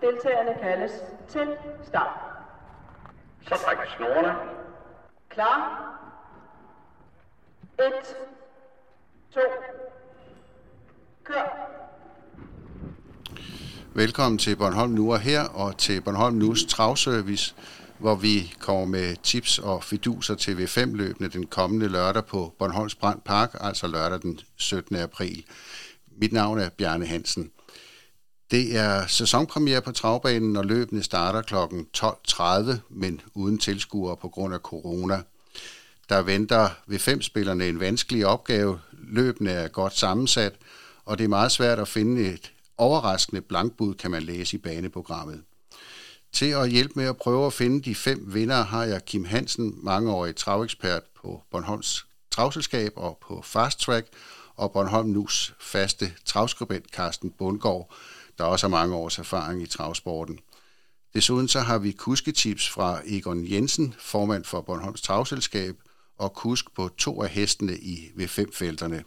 Deltagerne kaldes til start. Så træk snorene. Klar. 1, 2, kør. Velkommen til Bornholm Nu og her, og til Bornholm Nus travservice, hvor vi kommer med tips og fiduser til V5-løbende den kommende lørdag på Bornholms Brand Park, altså lørdag den 17. april. Mit navn er Bjarne Hansen. Det er sæsonpremiere på travbanen, og løbene starter kl. 12.30, men uden tilskuere på grund af corona. Der venter ved fem spillerne en vanskelig opgave. Løbene er godt sammensat, og det er meget svært at finde et overraskende blankbud, kan man læse i baneprogrammet. Til at hjælpe med at prøve at finde de fem vinder har jeg Kim Hansen, mangeårig travekspert på Bornholms Travselskab og på Fast Track, og Bornholm Nus faste travskribent Carsten Bundgaard, der også har mange års erfaring i travsporten. Desuden så har vi kusketips fra Egon Jensen, formand for Bornholms Travselskab, og kusk på to af hestene i V5-felterne.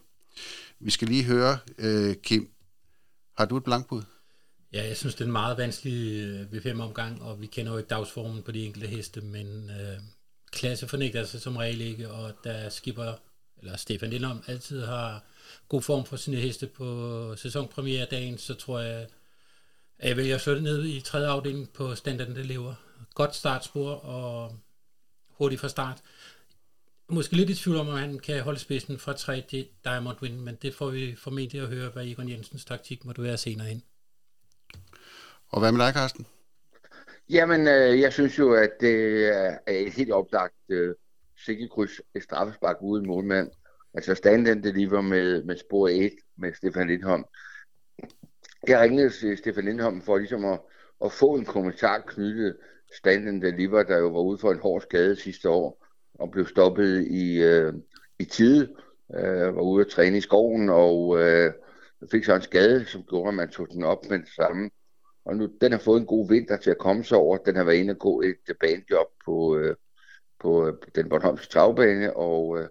Vi skal lige høre, øh, Kim, har du et blankbud? Ja, jeg synes, det er en meget vanskelig øh, V5-omgang, og vi kender jo ikke dagsformen på de enkelte heste, men øh, klasse fornægter sig som regel ikke, og da skipper, eller Stefan Lindholm, altid har god form for sine heste på sæsonpremiere dagen, så tror jeg, jeg vælger at slå det ned i tredje afdeling på standarden, der lever. Godt startspor og hurtigt fra start. Måske lidt i tvivl om, om han kan holde spidsen fra 3 til Diamond Win, men det får vi formentlig at høre, hvad Egon Jensens taktik må du være senere hen. Og hvad med dig, Carsten? Jamen, øh, jeg synes jo, at det er et helt oplagt øh, sikkerkryds, et straffespark uden målmand. Altså stand deliver med, med spor 1 med Stefan Lindholm. Jeg ringede til Stefan Lindholm for ligesom at, at få en kommentar knyttet stand deliver, der jo var ude for en hård skade sidste år og blev stoppet i, øh, i tide. Øh, var ude at træne i skoven og øh, fik så en skade, som gjorde, at man tog den op med det samme. Og nu, den har fået en god vinter til at komme sig over. Den har været inde og gå et øh, banejob på, øh, på øh, den Bornholmske travbane, og øh,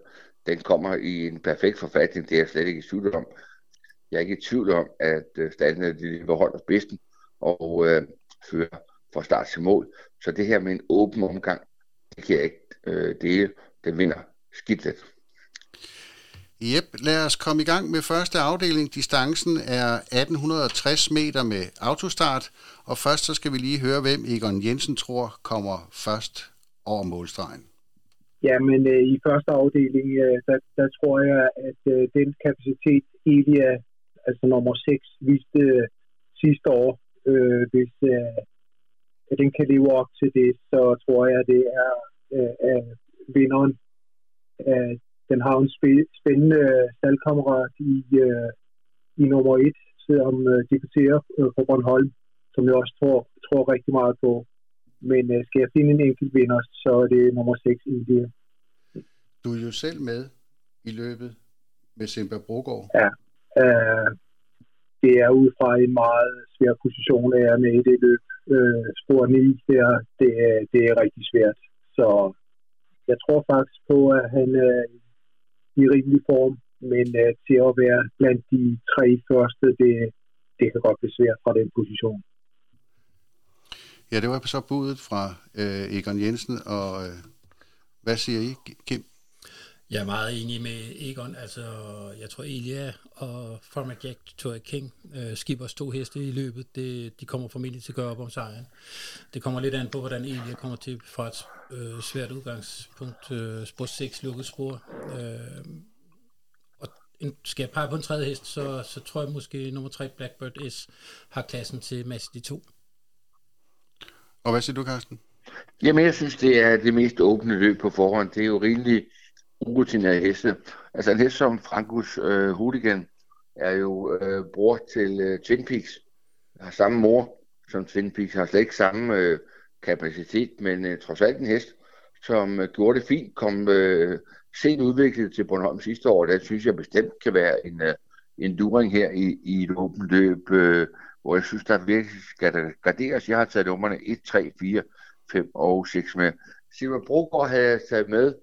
den kommer i en perfekt forfatning. Det er jeg slet ikke i tvivl om. Jeg er ikke i tvivl om, at øh, standen er de holder bedsten og øh, fører fra start til mål. Så det her med en åben omgang, det kan jeg ikke øh, dele. Den vinder skidt lidt. Jep, lad os komme i gang med første afdeling. Distancen er 1860 meter med autostart, og først så skal vi lige høre, hvem Egon Jensen tror kommer først over målstregen. Ja, men øh, i første afdeling, øh, der, der tror jeg, at øh, den kapacitet Elia, altså nummer 6, viste øh, sidste år, øh, hvis øh, at den kan leve op til det, så tror jeg, det er øh, vinderen af den har en spændende staldkammerat i, øh, i nummer 1, som øh, debuterer øh, på Bornholm, som jeg også tror, tror rigtig meget på. Men øh, skal jeg finde en enkelt vinder, så er det nummer 6 India. Du er jo selv med i løbet med Simba Brogård. Ja, øh, det er ud fra en meget svær position, at jeg er med i det løb. Øh, spor 9, det det, er, det er rigtig svært. Så jeg tror faktisk på, at han er i rimelig form, men øh, til at være blandt de tre første, det, det kan godt blive svært fra den position. Ja, det var så budet fra øh, Egon Jensen, og øh, hvad siger I, Kim? Jeg er meget enig med Egon. Altså, jeg tror Elia og Format Jack Toy King, øh, skipper to heste i løbet, det, de kommer formentlig til at gøre op om sejren. Det kommer lidt an på, hvordan Elia kommer til fra et øh, svært udgangspunkt. Øh, spor 6 lukket spor. Øh, og en, skal jeg pege på en tredje hest, så, så tror jeg måske nummer 3 Blackbird S har klassen til match de to. Og hvad siger du, Carsten? Jamen, jeg synes, det er det mest åbne løb på forhånd. Det er jo rimelig urutinerede heste. Altså en hest som Frankus øh, Hooligan er jo øh, bror til øh, Twin Peaks. Har samme mor som Twin Peaks. Har slet ikke samme øh, kapacitet, men øh, trods alt en hest, som øh, gjorde det fint. Kom øh, sent udviklet til Bornholm sidste år. Det synes jeg bestemt kan være en, øh, en luring her i, i et åbent løb, øh, hvor jeg synes, der virkelig skal der graderes. Jeg har taget nummerne 1, 3, 4, 5 og 6 med. Silver Brogaard havde jeg taget med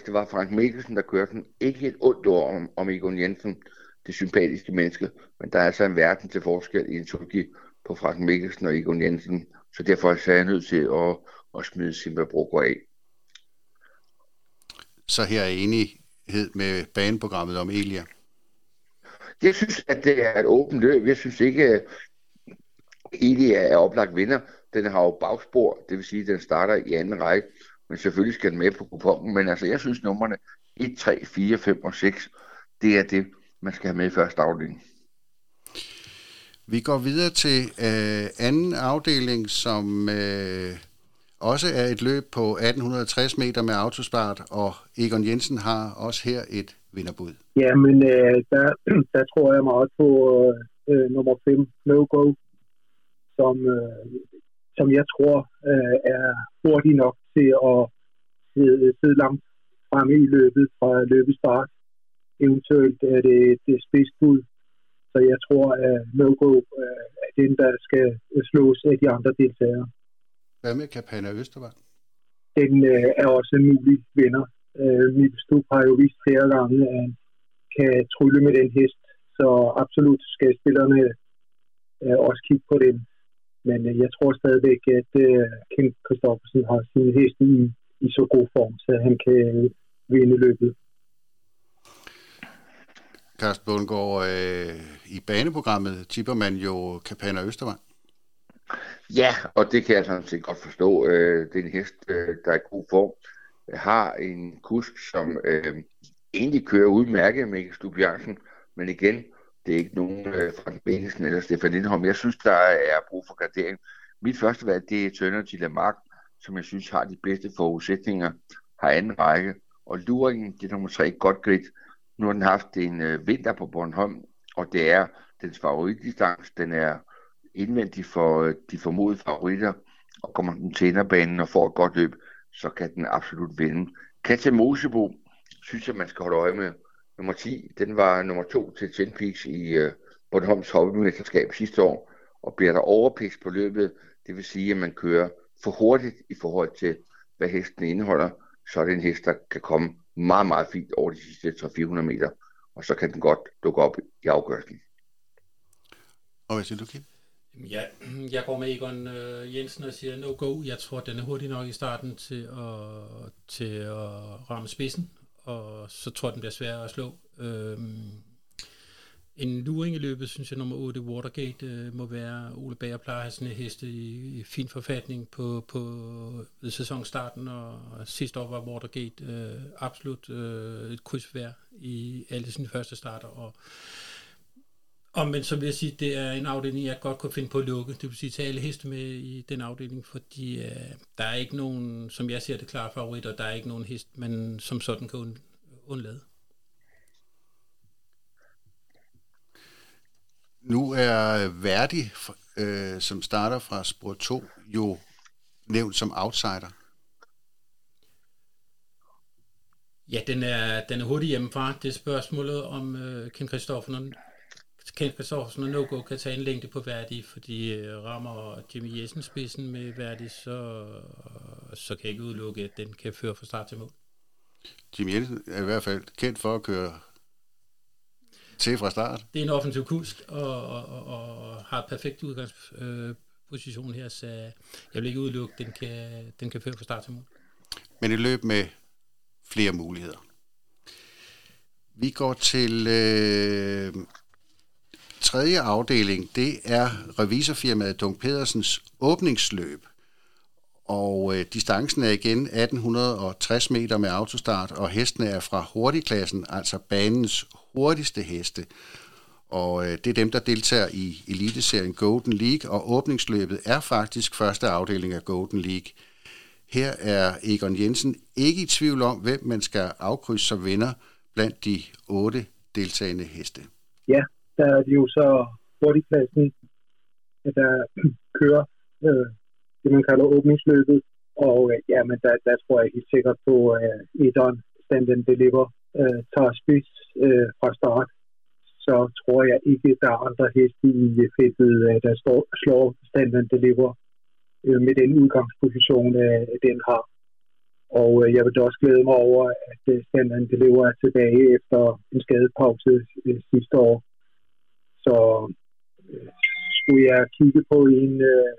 hvis det var Frank Mikkelsen, der kørte den. Ikke et ondt ord om, om Egon Jensen, det sympatiske menneske, men der er altså en verden til forskel i en Suzuki på Frank Mikkelsen og Egon Jensen, så derfor er jeg nødt til at, at smide Simba Brogo af. Så her er enighed med baneprogrammet om Elia? Jeg synes, at det er et åbent løb. Jeg synes ikke, at Elia er oplagt vinder. Den har jo bagspor, det vil sige, at den starter i anden række. Men selvfølgelig skal den med på kupongen. Men altså, jeg synes, nummerne 1, 3, 4, 5 og 6, det er det, man skal have med i første afdeling. Vi går videre til øh, anden afdeling, som øh, også er et løb på 1860 meter med autospart, og Egon Jensen har også her et vinderbud. Ja, men øh, der, der tror jeg meget på øh, nummer 5, No Go, som, øh, som jeg tror øh, er hurtig nok til at sidde, sidde langt fremme i løbet fra løbestart. Eventuelt er det, det spidsbud. Så jeg tror, at no-go øh, er den, der skal slås af de andre deltagere. Hvad med Kapana Østervang? Den øh, er også en mulig vinder. Øh, Stup har jo vist flere gange, at han kan trylle med den hest, så absolut skal spillerne øh, også kigge på den. Men øh, jeg tror stadigvæk, at øh, Kent Kristoffersen har sin hest i, i så god form, så han kan vinde løbet. Karsten Bundgaard, øh, i baneprogrammet tipper man jo Kapana Østervang. Ja, og det kan jeg sådan set godt forstå. Øh, det er en hest, øh, der er i god form. Har en kusk, som øh, egentlig kører udmærket med Stub men igen, det er ikke nogen øh, fra Benningsen eller Stefan Lindholm. Jeg synes, der er brug for gradering. Mit første valg, det er Tønder til Lamarck, som jeg synes har de bedste forudsætninger, har anden række. Og luringen, det er nummer tre, godt grit. Nu har den haft en øh, vinter på Bornholm, og det er dens favoritdistance. Den er indvendig for øh, de formodede favoritter, og kommer den til inderbanen og får et godt løb, så kan den absolut vinde. Katja Mosebo, synes jeg, man skal holde øje med. Nummer 10, den var nummer 2 til 10 Peaks i uh, Bornholms hobbymesterskab sidste år, og bliver der overpis på løbet, det vil sige, at man kører for hurtigt i forhold til, hvad hesten indeholder, så er det en hest, der kan komme meget, meget fint over de sidste 300-400 meter, og så kan den godt dukke op i afgørelsen. Og hvad siger du, Kim? Ja, jeg går med Egon øh, Jensen og siger no go. Jeg tror, den er hurtig nok i starten til at, til at ramme spidsen, og så tror jeg, den bliver svær at slå. Øhm, en luring i løbet, synes jeg, nummer 8, Watergate, øh, må være, Ole Bager plejer at have sådan en heste i, i fin forfatning på, på ved sæsonstarten, og, og sidste år var Watergate øh, absolut øh, et krydsvær i alle sine første starter, og og men så vil jeg sige, det er en afdeling, jeg godt kunne finde på at lukke. Det vil sige, tage alle heste med i den afdeling, fordi øh, der er ikke nogen, som jeg ser det, klare favoritter. Der er ikke nogen hest, man som sådan kan und, undlade. Nu er Verdi, øh, som starter fra spor 2, jo nævnt som outsider. Ja, den er, den er hurtigt hjemmefra. Det er spørgsmålet om øh, Ken Christoffer Kent Christoffersen og no-go kan tage en længde på Verdi, fordi øh, rammer Jimmy Jessen spidsen med Verdi, så, så kan jeg ikke udelukke, at den kan føre fra start til mål. Jimmy Jensen er i hvert fald kendt for at køre til fra start. Det er en offensiv kusk, og, og, og, og har perfekt udgangsposition øh, her, så jeg vil ikke udelukke, at den kan, den kan føre fra start til mål. Men i løb med flere muligheder. Vi går til øh, tredje afdeling, det er revisorfirmaet Dunk Pedersens åbningsløb. Og øh, distancen er igen 1860 meter med autostart, og hestene er fra hurtigklassen, altså banens hurtigste heste. Og øh, det er dem, der deltager i eliteserien Golden League, og åbningsløbet er faktisk første afdeling af Golden League. Her er Egon Jensen ikke i tvivl om, hvem man skal afkrydse som vinder blandt de otte deltagende heste. Ja, der er det jo så hurtigklassen, der kører øh, det, man kalder åbningsløbet. Og øh, ja, men der, der tror jeg helt sikkert på, at øh, Edon Stand and Deliver øh, tager spids øh, fra start. Så tror jeg ikke, der er andre heste i øh, fedtet, øh, der står, slår Stand and Deliver øh, med den udgangsposition, øh, den har. Og øh, jeg vil da også glæde mig over, at øh, Stand and Deliver er tilbage efter en skadepause øh, sidste år. Så øh, skulle jeg kigge på en, øh,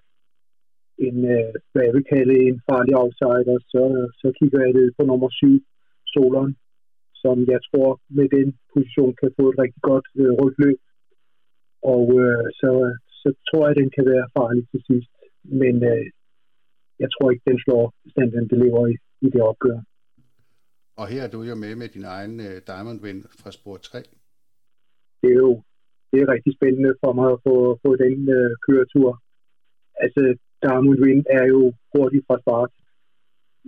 en øh, hvad jeg vil kalde en farlig outsider, så, så kigger jeg det på nummer 7, Solon, som jeg tror med den position kan få et rigtig godt øh, rygløb. Og øh, så, så tror jeg, at den kan være farlig til sidst. Men øh, jeg tror ikke, den slår standen, det lever i, i det opgør. Og her er du jo med med din egen uh, Diamond Win fra spor 3. Det er jo det er rigtig spændende for mig at få, få den uh, køretur. Altså, Diamond Win er jo hurtigt fra start,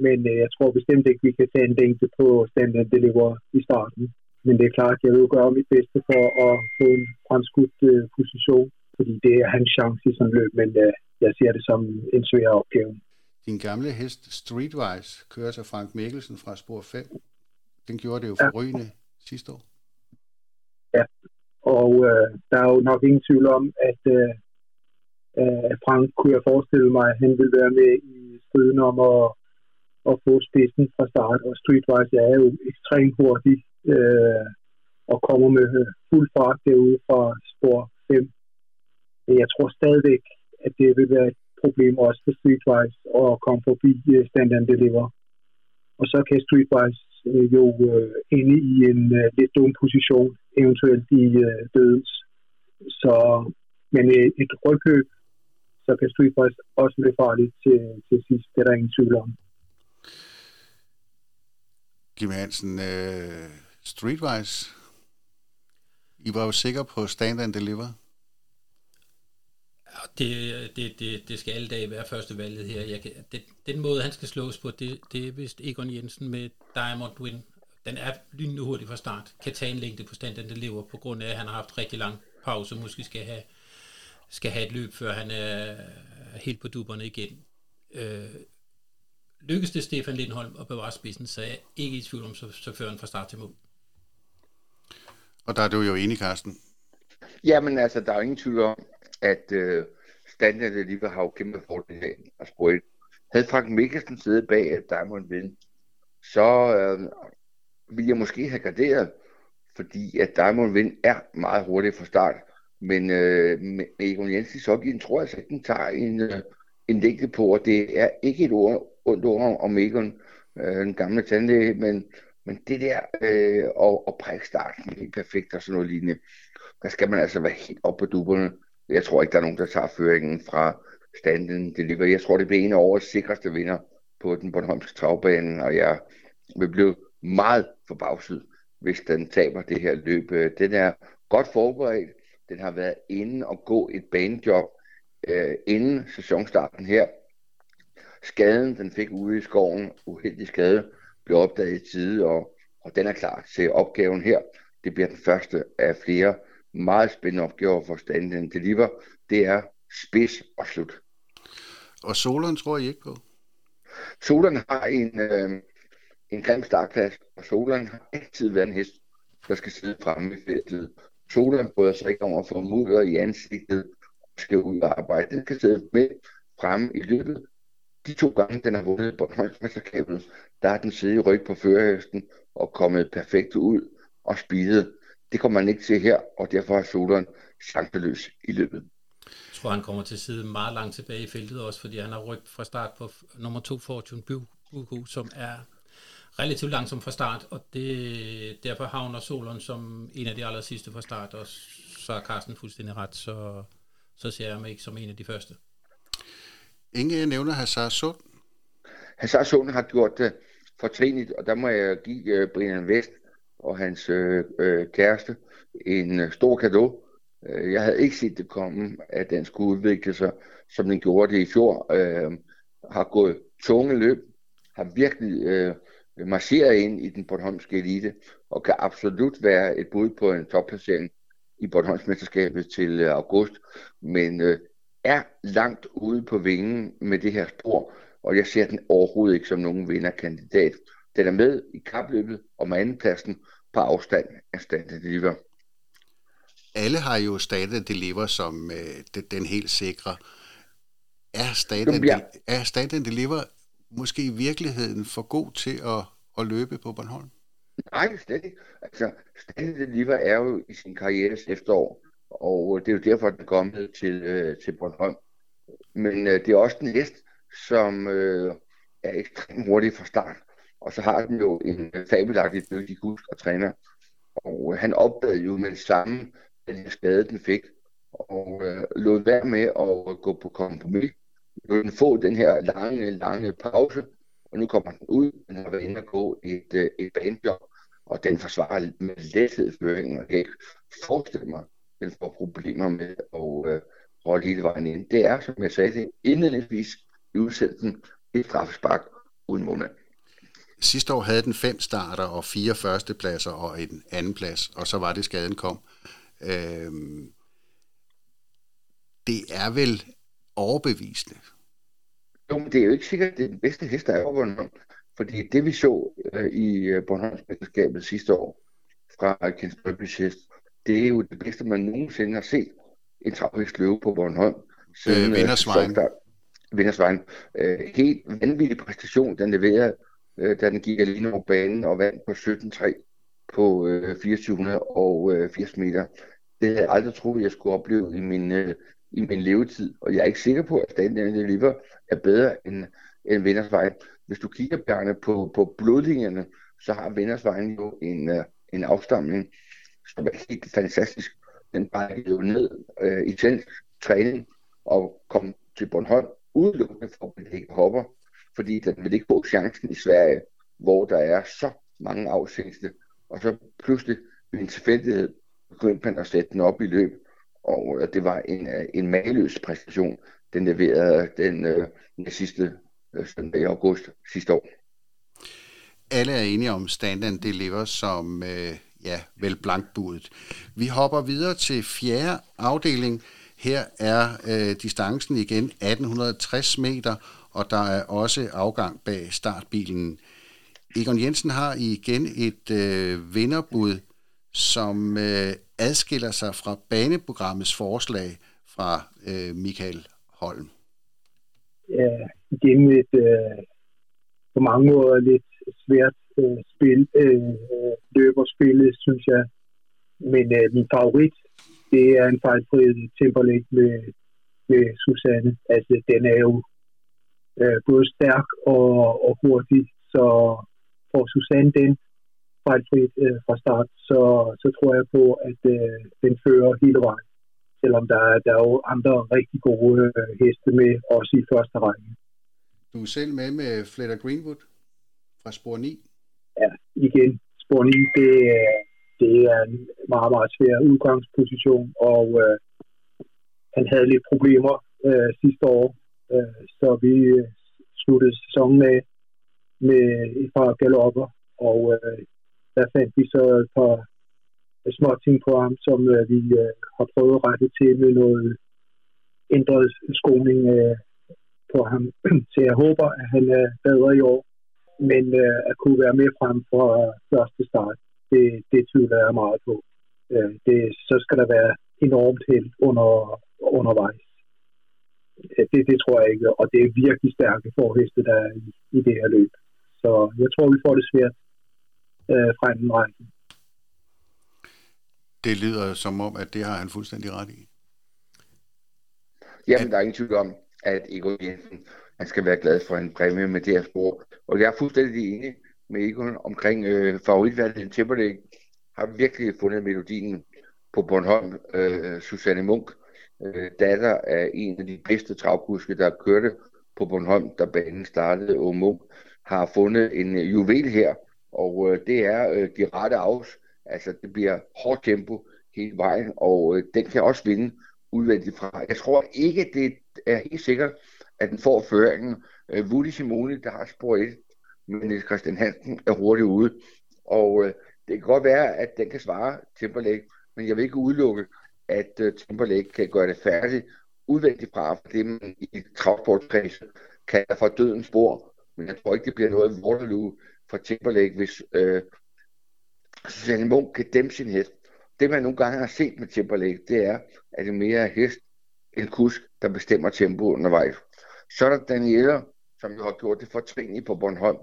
men uh, jeg tror bestemt ikke, vi kan tage en længde på standard deliver i starten. Men det er klart, jeg vil gøre mit bedste for at få en fremskudt uh, position, fordi det er hans chance i sådan løb, men uh, jeg ser det som en svær opgave. Din gamle hest Streetwise kører sig Frank Mikkelsen fra spor 5. Den gjorde det jo forrygende ja. sidste år. Ja, og øh, der er jo nok ingen tvivl om, at øh, øh Frank kunne jeg forestille mig, at han ville være med i striden om at, at få spidsen fra start. Og Streetwise er jo ekstremt hurtig øh, og kommer med fuld fart derude fra spor 5. Men jeg tror stadigvæk, at det vil være et problem også for Streetwise at komme forbi øh, standard Deliver. Og så kan Streetwise øh, jo øh, inde i en øh, lidt dum position, eventuelt i uh, dødens. Så, men uh, et rygløb, så kan Streetwise også blive farligt til, til sidst. Det er der ingen tvivl om. Kim Hansen, uh, Streetwise, I var jo sikre på Stand and Deliver. Det, det, det, det skal alle dage være første valget her. Jeg kan, det, den måde, han skal slås på, det, det er vist Egon Jensen med Diamond Win. Den er lynende hurtigt fra start. Kan tage en længde på stand, den lever, på grund af, at han har haft rigtig lang pause. Måske skal have, skal have et løb, før han er helt på duberne igen. Øh, lykkes det Stefan Lindholm at bevare spidsen, så er jeg ikke i tvivl om, så, så fører han fra start til mål. Og der er du jo enig, Carsten. Jamen altså, der er ingen tvivl om, at øh, Standard alligevel har jo kæmpe fordel af at spore Havde Frank Mikkelsen siddet bag at Diamond Win, så øh, ville jeg måske have graderet, fordi at Diamond Win er meget hurtig fra start. Men øh, med Egon Jensen så giver tror jeg, at den tager en, øh, en længde på, og det er ikke et ord, ondt ord om Egon, øh, den gamle tandlæge, men, men det der øh, og, og prække starten helt perfekt og sådan noget lignende, der skal man altså være helt op på duberne. Jeg tror ikke, der er nogen, der tager føringen fra standen deliver. Jeg tror, det bliver en af årets sikreste vinder på den Bornholmske travbane, og jeg vil blive meget forbavset, hvis den taber det her løb. Den er godt forberedt. Den har været inde og gå et banejob øh, inden sæsonstarten her. Skaden, den fik ude i skoven, uheldig skade, blev opdaget i tide, og, og den er klar til opgaven her. Det bliver den første af flere meget spændende opgaver for Stand Deliver. Det er spids og slut. Og Solon tror I ikke på? Solon har en, øh, en grim startplads, og Solan har altid været en hest, der skal sidde fremme i feltet. Solan bryder sig ikke om at få mudder i ansigtet og skal ud og arbejde. Den kan sidde med fremme i løbet. De to gange, den har vundet Bornholmsmesterskabet, der har den siddet i ryg på førerhesten og kommet perfekt ud og spidet det kommer man ikke til her, og derfor er Solan chanceløs i løbet. Jeg tror, han kommer til at sidde meget langt tilbage i feltet også, fordi han har rygt fra start på nummer to Fortune Buku, som er relativt langsom fra start, og det, derfor havner Solon som en af de aller sidste fra start, og så er Carsten fuldstændig ret, så, så ser jeg mig ikke som en af de første. Ingen nævner Hazard Sund. Hazard Sund har gjort det fortrinligt, og der må jeg give uh, Brian Vest og hans øh, øh, kæreste en øh, stor gave. Øh, jeg havde ikke set det komme, at den skulle udvikle sig, som den gjorde det i fjor. Øh, har gået tunge løb, har virkelig øh, marcheret ind i den Bornholmske elite, og kan absolut være et bud på en topplacering i Bornholmsmesterskabet til øh, august, men øh, er langt ude på vingen med det her spor, og jeg ser den overhovedet ikke som nogen vinderkandidat. Den er med i kapløbet om andenpladsen på afstand af Standard Deliver. Alle har jo Standard Deliver som øh, den helt sikre. Er Standard, ja. er Standard Deliver måske i virkeligheden for god til at, at løbe på Bornholm? Nej, slet ikke. Altså, Stanley Deliver er jo i sin karrieres efterår, og øh, det er jo derfor, den er kommet til, øh, til Bornholm. Men øh, det er også den hest, som øh, er ekstremt hurtig fra start. Og så har den jo en øh, fabelagtig dygtig kusk og træner. Og øh, han opdagede jo med det samme, den skade, den fik. Og øh, lod være med at øh, gå på kompromis. Lod den få den her lange, lange pause. Og nu kommer den ud. Den har været inde og gå et, øh, et banejob. Og den forsvarer med lethed føringen. Og jeg kan ikke forestille mig, at den får problemer med at øh, holde hele vejen ind. Det er, som jeg sagde det, indledningsvis i udsendelsen et straffespark uden målmand. Sidste år havde den fem starter og fire førstepladser og en anden plads, og så var det skaden kom. Øhm, det er vel overbevisende. Jo, men det er jo ikke sikkert, at det er den bedste hest, der er over Bornholm. Fordi det vi så øh, i øh, Bornholmsmesterskabet sidste år fra Ken Strøbys hest, det er jo det bedste, man nogensinde har set en travhest løbe på Bornholm. Siden, øh, Vindersvejen. Vindersvejen. Øh, helt vanvittig præstation, den leverede øh, da den gik alene over banen og vandt på 17-3 på øh, 2480 meter. Det havde jeg aldrig troet, jeg skulle opleve i min, øh, i min levetid, og jeg er ikke sikker på, at Stand Deliver er bedre end, end Vindersvejen. Hvis du kigger, Bjarne, på, på blodlinjerne, så har Vindersvejen jo en, øh, en afstamning, som er helt fantastisk. Den bare jo ned øh, i træning og kom til Bornholm udelukkende for at lægge hopper fordi den vil ikke få chancen i Sverige, hvor der er så mange afsængste. Og så pludselig ved en tilfældighed begyndte man at sætte den op i løb, og øh, det var en, øh, en maløs præstation, den leverede den, øh, den sidste øh, søndag i august sidste år. Alle er enige om standarden, det lever som øh, ja, vel blankbudet. Vi hopper videre til fjerde afdeling. Her er øh, distancen igen 1860 meter, og der er også afgang bag startbilen. Egon Jensen har igen et øh, vinderbud, som øh, adskiller sig fra baneprogrammets forslag fra øh, Michael Holm. Ja, igen et øh, på mange måder lidt svært øh, spil, øh, øh løberspillet, synes jeg. Men øh, min favorit, det er en fejlfri Timberlake med, med Susanne. Altså, den er jo øh, både stærk og, og hurtig, så får Susanne den fejlfrit øh, fra start, så, så tror jeg på, at øh, den fører hele vejen. Selvom der, der er jo andre rigtig gode øh, heste med, også i første række. Du er selv med med Fletter Greenwood fra Spor 9? Ja, igen. Spor 9, det, det er en meget, meget svær udgangsposition, og øh, han havde lidt problemer øh, sidste år, Øh, så vi øh, sluttede sæsonen med, med et par galopper, og øh, der fandt vi så et par små ting på ham, som øh, vi øh, har prøvet at rette til med noget øh, ændret skoning øh, på ham. Så jeg håber, at han er bedre i år, men øh, at kunne være med frem fra første start, det, det tvivler jeg meget på. Øh, det, så skal der være enormt held under, undervejs øh, det, det tror jeg ikke, og det er virkelig stærke forheste, der er i, i det her løb. Så jeg tror, vi får det svært øh, fra den række. Det lyder som om, at det har han fuldstændig ret i. Jamen, der er ingen tvivl om, at Egon Jensen han skal være glad for en præmie med det her spor. Og jeg er fuldstændig enig med Egon omkring øh, favoritvalget Timberlake. Har virkelig fundet melodien på Bornholm. Øh, Susanne Munk øh, datter af en af de bedste travkuske, der kørte på Bornholm, da banen startede, og Munk har fundet en juvel her, og øh, det er øh, de rette afs. Altså, det bliver hårdt tempo hele vejen, og øh, den kan også vinde udvendigt fra. Jeg tror ikke, det er helt sikkert, at den får føringen. Øh, Woody Simone, der har spor 1, men Niels Christian Hansen er hurtigt ude. Og øh, det kan godt være, at den kan svare Timberlake, men jeg vil ikke udelukke, at øh, Timberlake kan gøre det færdigt udvendigt fra, for det man i travsportskredse kalder for dødens spor. Men jeg tror ikke, det bliver noget Waterloo fra Timberlake, hvis øh, Susanne Munk kan dæmpe sin hest. Det man nogle gange har set med Timberlake, det er, at det mere er hest end kusk, der bestemmer tempoet undervejs. Så er der Daniela, som jo har gjort det fortrinligt på Bornholm,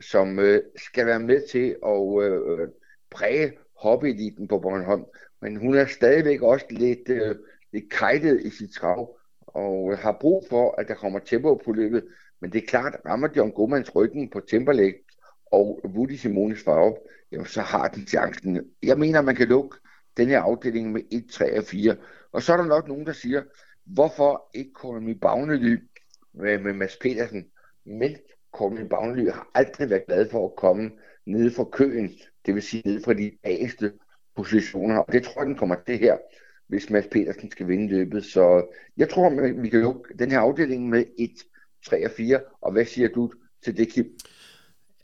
som øh, skal være med til at øh, præge hobbyeliten på Bornholm, men hun er stadigvæk også lidt, øh, lidt kajtet i sit trav, og har brug for, at der kommer tempo på løbet. Men det er klart, rammer John Gomans ryggen på Timberlake og Woody Simone Svarup, jamen, så har den chancen. Jeg mener, man kan lukke den her afdeling med 1, 3 og 4. Og så er der nok nogen, der siger, hvorfor ikke Kolmi Bagnely med, øh, med Mads Petersen? Men Kolmi Bagnely har aldrig været glad for at komme nede fra køen, det vil sige nede fra de bageste positioner. Og det tror jeg, den kommer til her, hvis Mads Petersen skal vinde løbet. Så jeg tror, vi kan lukke den her afdeling med 1, 3 og 4. Og hvad siger du til det, Kim?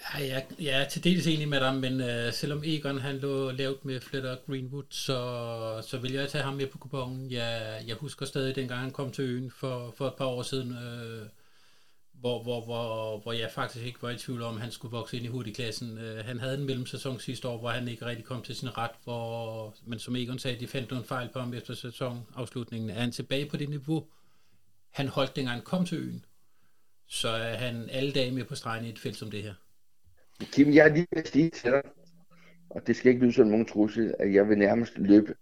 Ja, jeg, jeg er til dels enig med dig, men uh, selvom Egon han lå lavt med Fletter Greenwood, så, så vil jeg tage ham med på kupongen. Jeg, jeg husker stadig dengang han kom til øen for, for et par år siden, uh, hvor, hvor, hvor, hvor jeg faktisk ikke var i tvivl om, at han skulle vokse ind i hurtigklassen. Uh, øh, han havde en mellemsæson sidste år, hvor han ikke rigtig kom til sin ret, hvor, men som Egon sagde, de fandt nogle fejl på ham efter sæsonafslutningen. Er han tilbage på det niveau, han holdt dengang han kom til øen, så er han alle dage med på stregen i et felt som det her. Kim, jeg er lige ved at sige til dig, og det skal ikke lyde som nogen trussel, at jeg vil nærmest løbe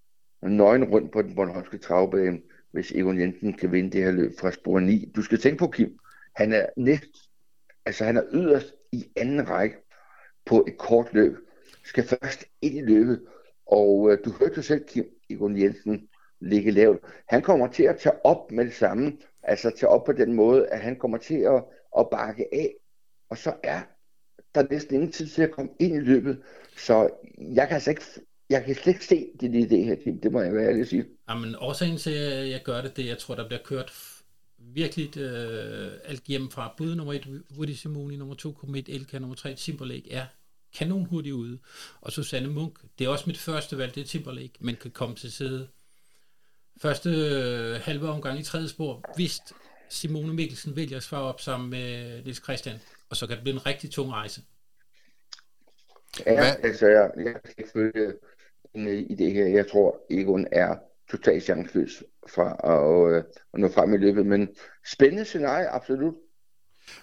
nøgen rundt på den Bornholmske travbane, hvis Egon Jensen kan vinde det her løb fra spor 9. Du skal tænke på, Kim, han er næst, altså han er yderst i anden række på et kort løb. Skal først ind i løbet, og øh, du hørte jo selv, Kim, Egon Jensen ligge lavt. Han kommer til at tage op med det samme, altså tage op på den måde, at han kommer til at, at bakke af, og så er der er næsten ingen tid til at komme ind i løbet, så jeg kan altså ikke, jeg kan slet ikke se det lige det her team, det må jeg være ærlig at sige. Jamen, årsagen til, at jeg gør det, det jeg tror, der bliver kørt virkelig øh, alt hjemmefra. Bud nummer 1, Woody Simoni, nummer 2, Komet Elka, nummer 3, Timberlake er kanon hurtigt ude. Og Susanne Munk, det er også mit første valg, det er Timberlake, men kan komme til side første øh, halve omgang i tredje spor, hvis Simone Mikkelsen vælger at svare op sammen med Nils Christian og så kan det blive en rigtig tung rejse. Ja, Hvad? altså jeg, jeg kan følge i det her. Jeg tror, Egon er totalt chanceløs fra at, øh, at nå frem i løbet, men spændende scenarie, absolut.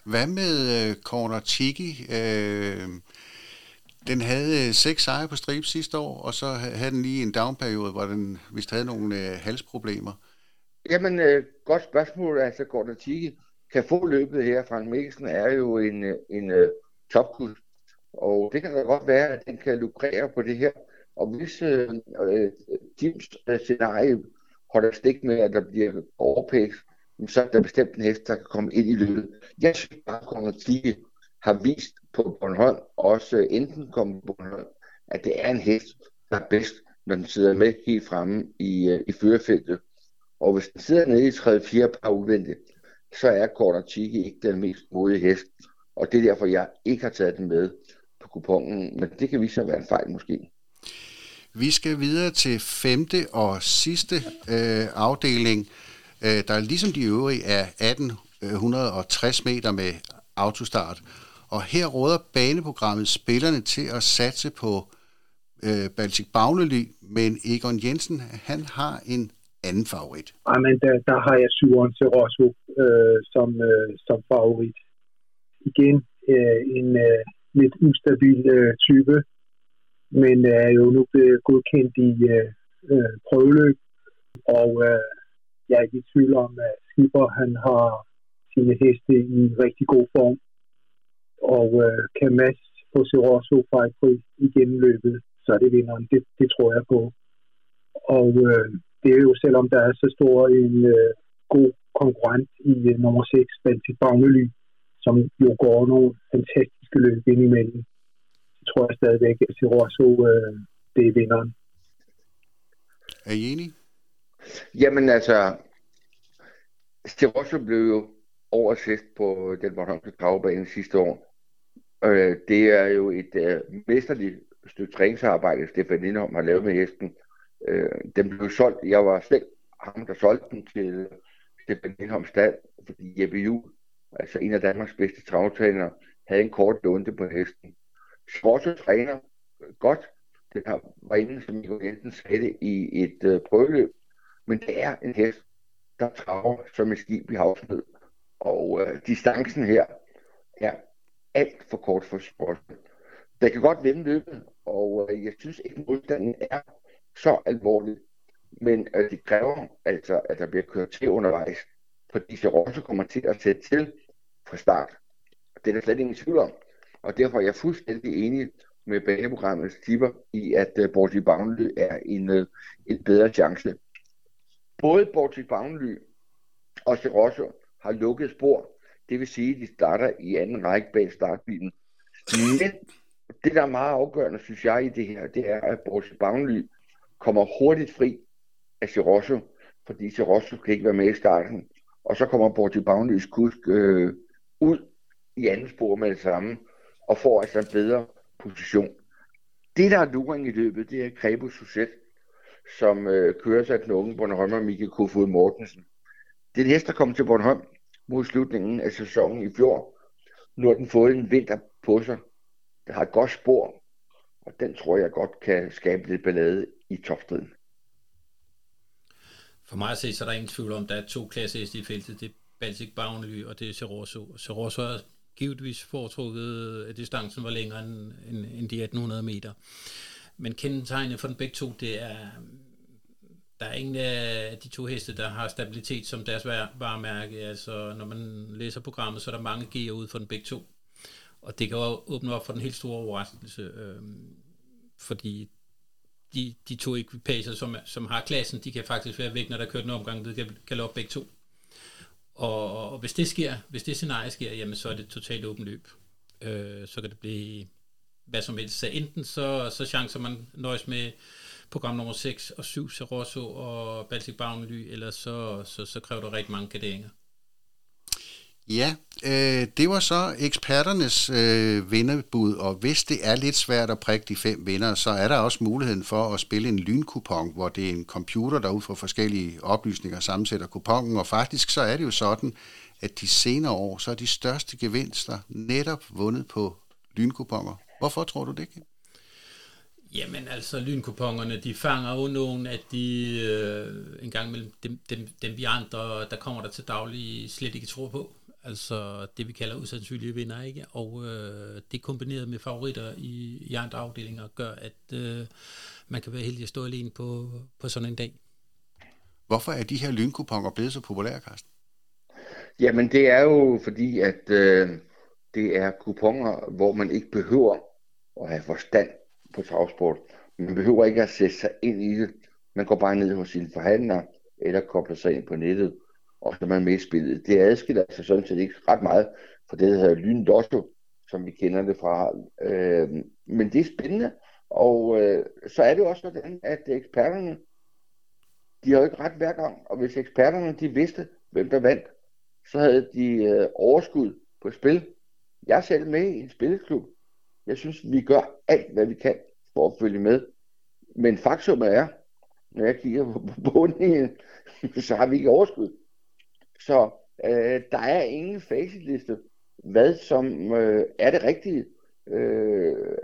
Hvad med Corner Tiki? Uh, den havde uh, seks sejre på stribe sidste år, og så havde den lige en downperiode, hvor den vist havde nogle uh, halsproblemer. Jamen, uh, godt spørgsmål. Altså, Corner Tiki kan få løbet her. Frank Mikkelsen er jo en, en, øh, uh, topkurs, og det kan da godt være, at den kan lukrere på det her. Og hvis uh, Jims scenarie holder stik med, at der bliver overpæs, så er der bestemt en hest, der kan komme ind i løbet. Jeg synes bare, at Tige har vist på Bornholm, også enten kommer på Bornholm, at det er en hest, der er bedst, når den sidder med helt fremme i, i førerfeltet. Og hvis den sidder nede i 3-4 par uventet, så er Kordatiki ikke den mest modige hest. Og det er derfor, jeg ikke har taget den med på kupongen. Men det kan vise sig at være en fejl måske. Vi skal videre til femte og sidste øh, afdeling, øh, der ligesom de øvrige er 1860 øh, meter med autostart. Og her råder baneprogrammet spillerne til at satse på øh, Baltic Bagnely, men Egon Jensen han har en anden favorit? Jamen, der, der har jeg Suren til Rosso øh, som, øh, som favorit. Igen øh, en øh, lidt ustabil øh, type, men er jo nu blevet godkendt i øh, øh prøveløb, og øh, jeg er ikke i tvivl om, at Skipper han har sine heste i rigtig god form, og øh, kan masse på Serosso fejlfri i gennemløbet, så er det vinderen. Det, det tror jeg på. Og øh, det er jo selvom der er så stor en øh, god konkurrent i øh, nummer 6, Baltic Bagnely, som jo går nogle fantastiske løb ind imellem, så tror jeg stadigvæk, at Sirosso, øh, det er vinderen. Er I enige? Jamen altså, Sirosso blev jo oversæt på den Bornholmske travbane sidste år. Øh, det er jo et øh, mesterligt stykke træningsarbejde, Stefan Lindholm har lavet med hesten. Øh, den blev solgt, jeg var selv ham, der solgte den til Stefan Lindholm Stad, fordi Jeppe Juhl, altså en af Danmarks bedste travtrænere, havde en kort lunde på hesten. Sports træner godt, det var inden, som jeg Jensen sagde det, i et øh, prøveløb, men det er en hest, der traver som et skib i havsnød. Og øh, distancen her er alt for kort for sporten. Der kan godt vinde løbet, Og øh, jeg synes ikke, modstanden er så alvorlig. Men øh, det kræver altså, at der bliver kørt til undervejs, fordi også kommer til at sætte til fra start. Det er der slet ingen tvivl om. Og derfor er jeg fuldstændig enig med baneprogrammets tipper i, at uh, Borgi Bagnly er en, uh, en bedre chance. Både Borgi Bagnly og Serosso har lukket spor. Det vil sige, at de starter i anden række bag startbilen. Men det, der er meget afgørende, synes jeg, i det her, det er, at Borgi Bagnly kommer hurtigt fri af Sirosso, fordi Sirosso kan ikke være med i starten. Og så kommer Borti Bagnys kusk øh, ud i anden spor med det samme, og får altså en bedre position. Det, der er luring i løbet, det er Krebo Suset, som øh, kører sig den unge Bornholmer Mikke Kofod Mortensen. Det er en hest, der kom til Bornholm mod slutningen af sæsonen i fjor. Nu har den fået en vinter på sig. Det har et godt spor, og den tror jeg godt kan skabe lidt ballade i topstriden. For mig at se, så er der ingen tvivl om, at der er to klasser i feltet. Det er Baltic Bavnely, og det er Seroso. Seroso er givetvis foretrukket, at distancen var længere end, end, end de 1800 meter. Men kendetegnet for den begge to, det er, der er ingen af de to heste, der har stabilitet som deres varemærke. Altså, når man læser programmet, så er der mange gear ud for den begge to. Og det kan jo åbne op for den helt store overraskelse, øh, fordi de, de to ekvipager, som, som har klassen, de kan faktisk være væk, når der kører den omgang ved galop begge to. Og, og hvis det sker, hvis det scenarie sker, jamen så er det totalt åbent løb. Øh, så kan det blive hvad som helst. Så enten så, så chancer man nøjes med program nummer 6 og 7, Serosso og Baltic Bavnely, eller så, så, så kræver det rigtig mange kaderinger. Ja, øh, det var så eksperternes øh, vinderbud, og hvis det er lidt svært at prikke de fem vinder, så er der også muligheden for at spille en lynkupon, hvor det er en computer, der ud fra forskellige oplysninger sammensætter kupongen, og faktisk så er det jo sådan, at de senere år, så er de største gevinster netop vundet på lynkuponger. Hvorfor tror du det, ikke? Jamen altså, lynkupongerne, de fanger jo nogle af de, øh, en gang mellem dem, dem, dem vi andre, der kommer der til daglig, slet ikke tror på. Altså det, vi kalder usandsynlige vinder, ikke? Og øh, det kombineret med favoritter i, i andre afdelinger gør, at øh, man kan være heldig at stå alene på, på sådan en dag. Hvorfor er de her lynkuponger blevet så populære, Carsten? Jamen det er jo fordi, at øh, det er kuponer, hvor man ikke behøver at have forstand på travsport. Man behøver ikke at sætte sig ind i det. Man går bare ned hos sine forhandlere, eller kobler sig ind på nettet, og som er med i spillet. Det adskiller sig sådan set ikke ret meget fra det, der hedder Lyndosto, som vi kender det fra. Øh, men det er spændende, og øh, så er det også sådan, at eksperterne, de har jo ikke ret hver gang, og hvis eksperterne de vidste, hvem der vandt, så havde de øh, overskud på spil. Jeg er selv med i en spilleklub. Jeg synes, vi gør alt, hvad vi kan for at følge med. Men faktum er, når jeg kigger på bunden, så har vi ikke overskud. Så øh, der er ingen facitliste, hvad som øh, er det rigtige. Øh,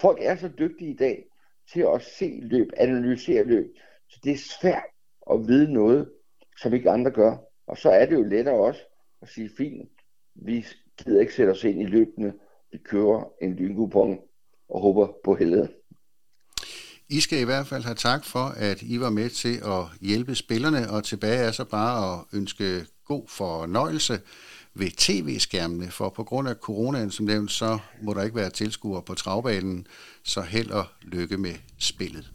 folk er så dygtige i dag til at se løb, analysere løb, så det er svært at vide noget, som ikke andre gør. Og så er det jo lettere også at sige, fint, vi gider ikke sætte os ind i løbene, vi kører en lynkupon og håber på heldet. I skal i hvert fald have tak for, at I var med til at hjælpe spillerne, og tilbage er så bare at ønske god fornøjelse ved tv-skærmene, for på grund af coronaen, som nævnt, så må der ikke være tilskuere på travbanen, så held og lykke med spillet.